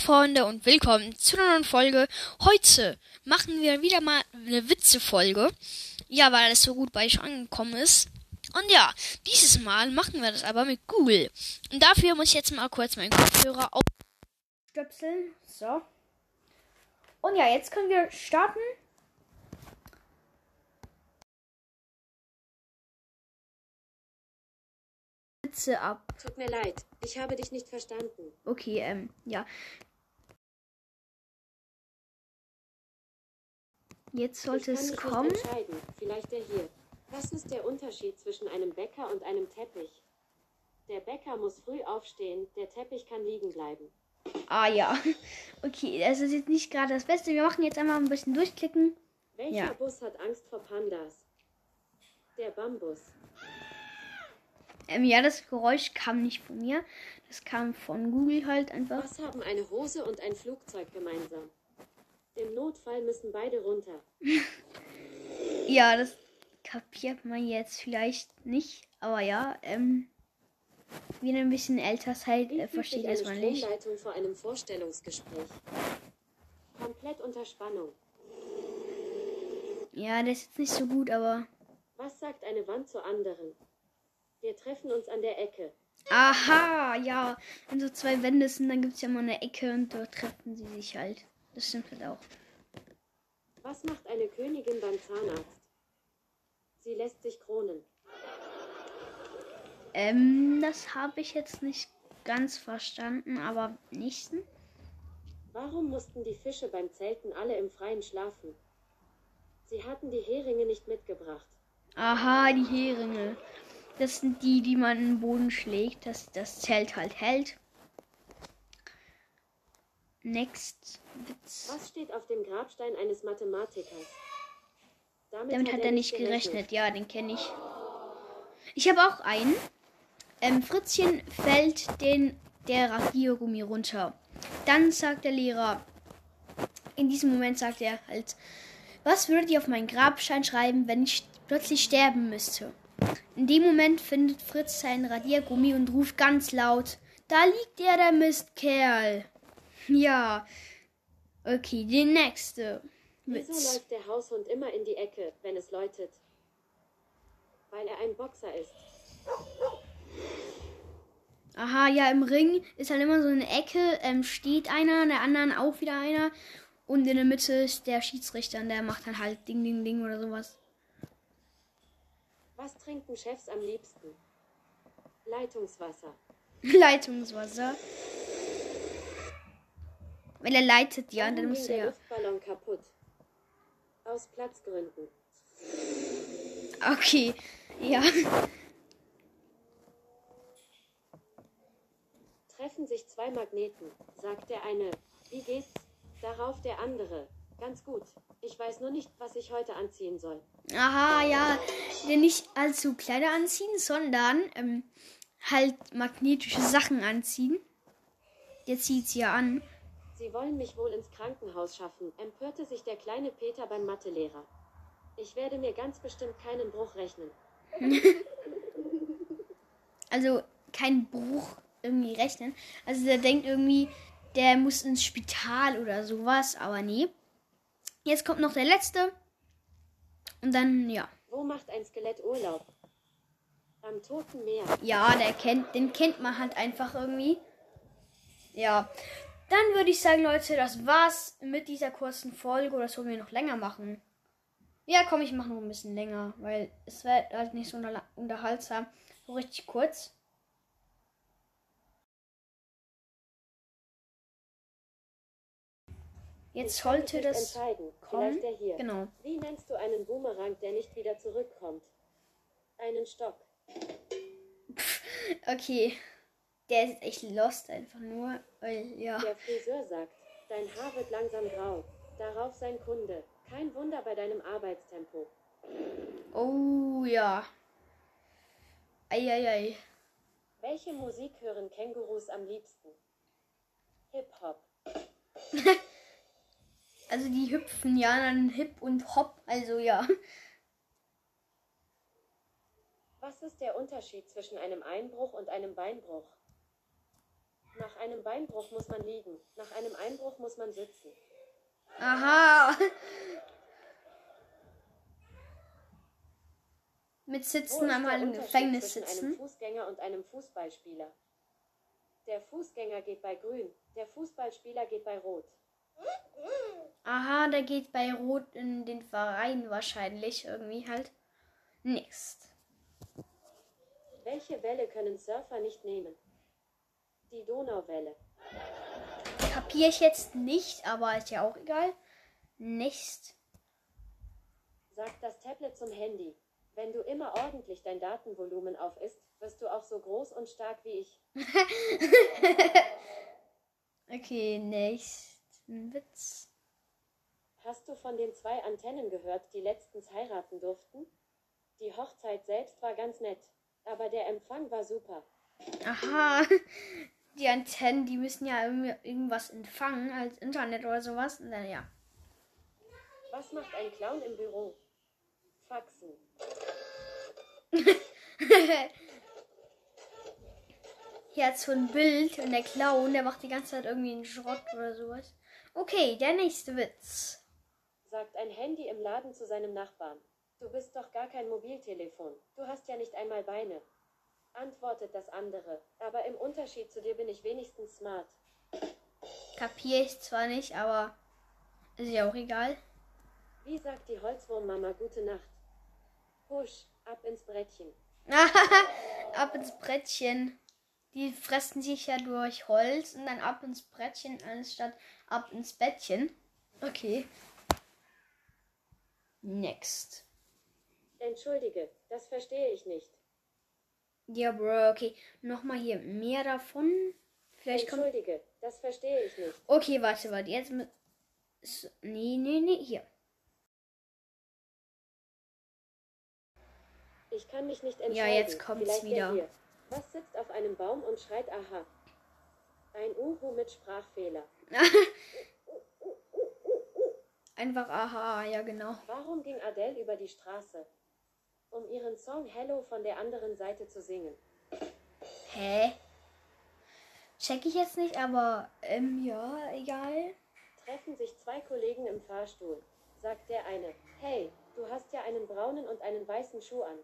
Hi Freunde und willkommen zu einer neuen Folge. Heute machen wir wieder mal eine Witze-Folge. Ja, weil alles so gut bei euch angekommen ist. Und ja, dieses Mal machen wir das aber mit Google. Und dafür muss ich jetzt mal kurz meinen Kopfhörer aufstöpseln. So. Und ja, jetzt können wir starten. Witze ab. Tut mir leid, ich habe dich nicht verstanden. Okay, ähm, ja. Jetzt sollte es kommen. Vielleicht der hier. Was ist der Unterschied zwischen einem Bäcker und einem Teppich? Der Bäcker muss früh aufstehen, der Teppich kann liegen bleiben. Ah ja. Okay, das ist jetzt nicht gerade das Beste. Wir machen jetzt einmal ein bisschen durchklicken. Welcher Ja. Bus hat Angst vor Pandas? Der Bambus. Ähm, ja, das Geräusch kam nicht von mir. Das kam von Google halt einfach. Was haben eine Hose und ein Flugzeug gemeinsam? Im Notfall müssen beide runter. Ja, das kapiert man jetzt vielleicht nicht. Aber ja, ähm, wie ein bisschen älter seid, äh, versteht es mal nicht. Vor einem Vorstellungsgespräch? Komplett unter Spannung. Ja, das ist jetzt nicht so gut, aber. Was sagt eine Wand zur anderen? Wir treffen uns an der Ecke. Aha, ja. Wenn so zwei Wände sind, dann gibt es ja mal eine Ecke und dort treffen sie sich halt. Das stimmt halt auch. Was macht eine Königin beim Zahnarzt? Sie lässt sich kronen. Ähm, das habe ich jetzt nicht ganz verstanden, aber nächsten. Warum mussten die Fische beim Zelten alle im Freien schlafen? Sie hatten die Heringe nicht mitgebracht. Aha, die Heringe. Das sind die, die man in den Boden schlägt, dass das Zelt halt hält. Next Witz. Was steht auf dem Grabstein eines Mathematikers? Damit hat er nicht gerechnet. Ja, den kenne ich. Ich habe auch einen. Ähm, Fritzchen fällt den der Radiergummi runter. Dann sagt der Lehrer, in diesem Moment sagt er halt, was würdet ihr auf meinen Grabstein schreiben, wenn ich plötzlich sterben müsste? In dem Moment findet Fritz seinen Radiergummi und ruft ganz laut, da liegt er, der Mistkerl. Ja. Okay, die nächste. Wieso Witz. läuft der Haushund immer in die Ecke, wenn es läutet? Weil er ein Boxer ist. Aha, ja, im Ring ist halt immer so eine Ecke, ähm, steht einer, der anderen auch wieder einer. Und in der Mitte ist der Schiedsrichter und der macht dann halt Ding, Ding, Ding oder sowas. Was trinken Chefs am liebsten? Leitungswasser. Leitungswasser. Weil er leitet, ja, Warum dann muss er. Luftballon kaputt? Aus Platzgründen. Okay, ja. Treffen sich zwei Magneten, sagt der eine. Wie geht's? Darauf der andere. Ganz gut. Ich weiß nur nicht, was ich heute anziehen soll. Aha, ja. Nicht allzu Kleider anziehen, sondern ähm, halt magnetische Sachen anziehen. Der zieht sie ja an. Sie wollen mich wohl ins Krankenhaus schaffen, empörte sich der kleine Peter beim Mathelehrer. Ich werde mir ganz bestimmt keinen Bruch rechnen. also kein Bruch irgendwie rechnen. Also der denkt irgendwie, der muss ins Spital oder sowas, aber nee. Jetzt kommt noch der letzte. Und dann, ja. Wo macht ein Skelett Urlaub? Am Toten Meer. Ja, der kennt, den kennt man halt einfach irgendwie. Ja. Dann würde ich sagen, Leute, das war's mit dieser kurzen Folge. Oder sollen wir noch länger machen? Ja, komm, ich mache noch ein bisschen länger, weil es wird halt nicht so unterhaltsam. So richtig kurz. Jetzt Ich sollte das kommen. Vielleicht der hier. Genau. Wie nennst du einen Boomerang, der nicht wieder zurückkommt? Einen Stock. Okay. Der ist echt lost einfach nur. Weil, ja. Der Friseur sagt, dein Haar wird langsam grau. Darauf sein Kunde. Kein Wunder bei deinem Arbeitstempo. Oh ja. Eieiei. Welche Musik hören Kängurus am liebsten? Hip-Hop. Also die hüpfen ja dann hip und hopp. Also ja. Was ist der Unterschied zwischen einem Einbruch und einem Beinbruch? Nach einem Beinbruch muss man liegen. Nach einem Einbruch muss man sitzen. Aha. Mit Sitzen einmal der im Gefängnis zwischen sitzen. einem Fußgänger und einem Fußballspieler? Der Fußgänger geht bei Grün. Der Fußballspieler geht bei Rot. Aha, der geht bei Rot in den Verein wahrscheinlich irgendwie halt. Next. Welche Welle können Surfer nicht nehmen? Die Donauwelle. Kapiere ich jetzt nicht, aber ist ja auch egal. Next. Sagt das Tablet zum Handy. Wenn du immer ordentlich dein Datenvolumen auf ist, wirst du auch so groß und stark wie ich. Okay, nächsten Witz. Hast du von den zwei Antennen gehört, die letztens heiraten durften? Die Hochzeit selbst war ganz nett, aber der Empfang war super. Aha. Die Antennen, die müssen ja irgendwas empfangen als Internet oder sowas. Und dann ja. Was macht ein Clown im Büro? Faxen. Hier hat so ein Bild und der Clown, der macht die ganze Zeit irgendwie einen Schrott oder sowas. Okay, der nächste Witz. Sagt ein Handy im Laden zu seinem Nachbarn. Du bist doch gar kein Mobiltelefon. Du hast ja nicht einmal Beine. Antwortet das andere. Aber im Unterschied zu dir bin ich wenigstens smart. Kapiere ich zwar nicht, aber ist ja auch egal. Wie sagt die Holzwurmmama gute Nacht? Husch, ab ins Brettchen. ab ins Brettchen. Die fressen sich ja durch Holz und dann ab ins Brettchen anstatt ab ins Bettchen. Okay. Next. Entschuldige, das verstehe ich nicht. Ja, Bro, okay. Nochmal hier mehr davon. Vielleicht kommt. Entschuldige, das verstehe ich nicht. Okay, warte, warte. Jetzt mit. Nee, nee, nee, hier. Ich kann mich nicht entscheiden. Ja, jetzt kommt's Vielleicht der wieder. Hier. Was sitzt auf einem Baum und schreit Aha? Ein Uhu mit Sprachfehler. Einfach aha, ja, genau. Warum ging Adele über die Straße? Um ihren Song Hello von der anderen Seite zu singen. Hä? Check ich jetzt nicht, aber ähm, ja, egal. Treffen sich zwei Kollegen im Fahrstuhl. Sagt der eine, hey, du hast ja einen braunen und einen weißen Schuh an.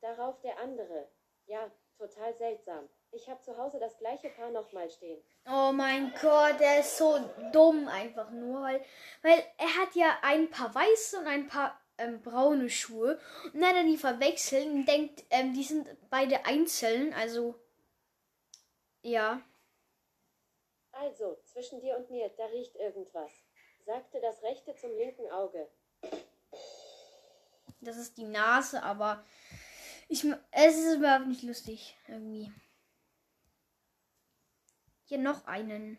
Darauf der andere, ja, total seltsam. Ich habe zu Hause das gleiche Paar nochmal stehen. Oh mein Gott, der ist so dumm einfach nur, weil, weil er hat ja ein paar weiße und ein paar ähm, braune Schuhe und dann hat er die verwechselt und denkt, ähm, die sind beide einzeln, also ja. Also, zwischen dir und mir, da riecht irgendwas. Sagte das rechte zum linken Auge. Das ist die Nase, aber ich, es ist überhaupt nicht lustig irgendwie. Hier noch einen.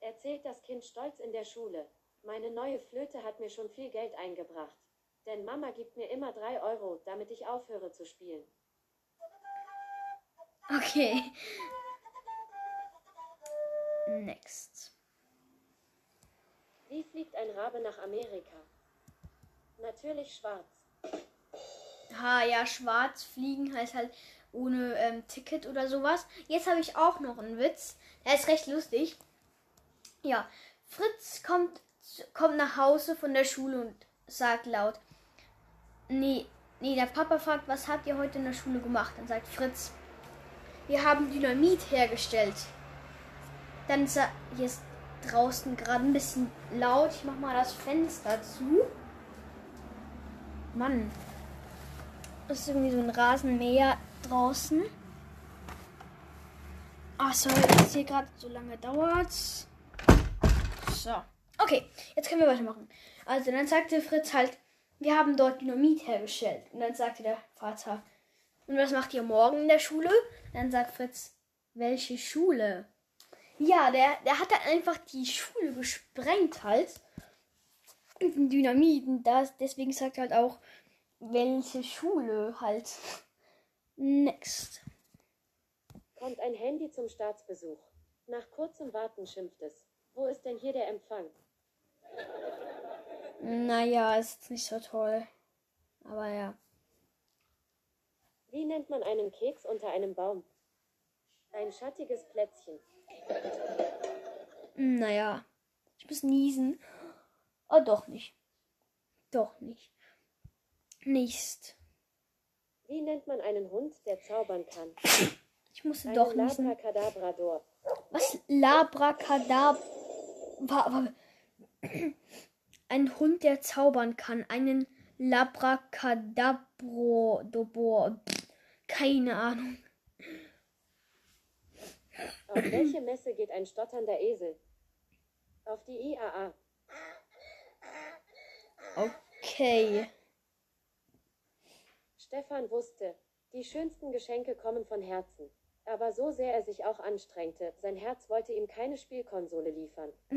Erzählt das Kind stolz in der Schule. Meine neue Flöte hat mir schon viel Geld eingebracht. Denn Mama gibt mir immer drei Euro, damit ich aufhöre zu spielen. Okay. Next. Wie fliegt ein Rabe nach Amerika? Natürlich schwarz. Ha, ja, schwarz fliegen heißt halt ohne ähm, Ticket oder sowas. Jetzt habe ich auch noch einen Witz. Der ist recht lustig. Ja, Fritz kommt, kommt nach Hause von der Schule und sagt laut, nee, nee, der Papa fragt, was habt ihr heute in der Schule gemacht? Dann sagt Fritz, wir haben Dynamit hergestellt. Dann sa hier ist draußen gerade ein bisschen laut. Ich mach mal das Fenster zu. Mann. Das ist irgendwie so ein Rasenmäher draußen. Ach, sorry, dass es hier gerade so lange dauert. So. Okay, jetzt können wir weitermachen. Also, dann sagte Fritz halt, wir haben dort Dynamit hergestellt. Und dann sagte der Vater, und was macht ihr morgen in der Schule? Dann sagt Fritz, welche Schule? Ja, der, der hat dann einfach die Schule gesprengt halt. Mit dem Dynamit. Und das, deswegen sagt er halt auch, welche Schule halt. Next. Kommt ein Handy zum Staatsbesuch. Nach kurzem Warten schimpft es. Wo ist denn hier der Empfang? Naja, ist nicht so toll. Aber ja. Wie nennt man einen Keks unter einem Baum? Ein schattiges Plätzchen. Hm, naja, ich muss niesen. Oh, doch nicht. Doch nicht. Nicht. Wie nennt man einen Hund, der zaubern kann? Ich Einen doch niesen. Labracadabrador. Was? Labracadabra. Ein Hund, der zaubern kann. Einen Labracadabro. Keine Ahnung. Auf welche Messe geht ein stotternder Esel? Auf die IAA. Okay. Stefan wusste, die schönsten Geschenke kommen von Herzen. Aber so sehr er sich auch anstrengte, sein Herz wollte ihm keine Spielkonsole liefern.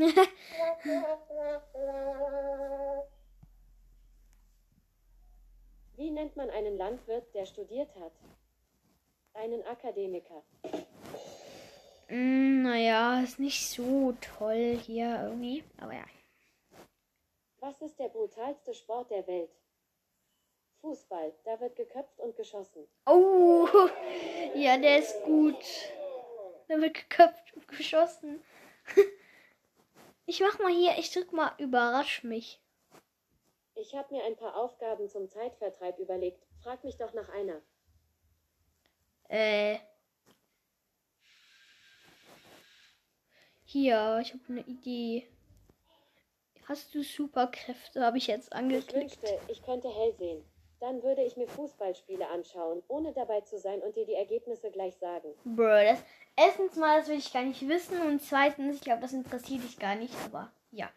Wie nennt man einen Landwirt, der studiert hat? Einen Akademiker. Mm, naja, ist nicht so toll hier irgendwie. Aber ja. Was ist der brutalste Sport der Welt? Fußball, da wird geköpft und geschossen. Oh, ja, der ist gut. Der wird geköpft und geschossen. Ich mach mal hier, ich drück mal, überrasch mich. Ich habe mir ein paar Aufgaben zum Zeitvertreib überlegt. Frag mich doch nach einer. Äh. Hier, ich habe eine Idee. Hast du Superkräfte? Habe ich jetzt Ich angeklickt. wünschte, ich könnte hell sehen. Dann würde ich mir Fußballspiele anschauen, ohne dabei zu sein und dir die Ergebnisse gleich sagen. Bro, das erstens mal, das will ich gar nicht wissen und zweitens, ich glaube, das interessiert dich gar nicht, aber ja.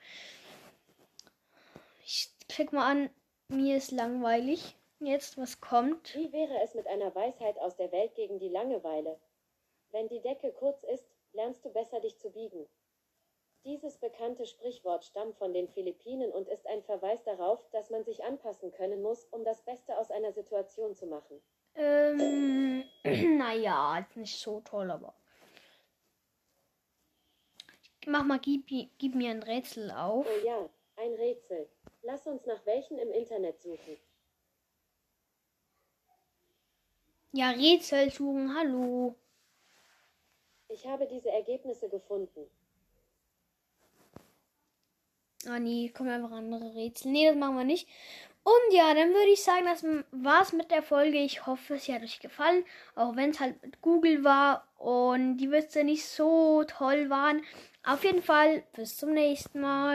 Ich klick mal an, mir ist langweilig. Jetzt, was kommt? Wie wäre es mit einer Weisheit aus der Welt gegen die Langeweile? Wenn die Decke kurz ist, lernst du besser dich zu biegen. Dieses bekannte Sprichwort stammt von den Philippinen und ist ein Verweis darauf, dass man sich anpassen können muss, um das Beste aus einer Situation zu machen. Ähm, naja, ist nicht so toll, aber. Mach mal, gib, gib mir ein Rätsel auf. Oh ja, ein Rätsel. Lass uns nach welchen im Internet suchen. Ja, Rätsel suchen, hallo. Ich habe diese Ergebnisse gefunden. Ah nee, kommen einfach andere Rätsel. Nee, das machen wir nicht. Und ja, dann würde ich sagen, das war's mit der Folge. Ich hoffe, sie hat euch gefallen. Auch wenn es halt mit Google war und die Witze nicht so toll waren. Auf jeden Fall, bis zum nächsten Mal.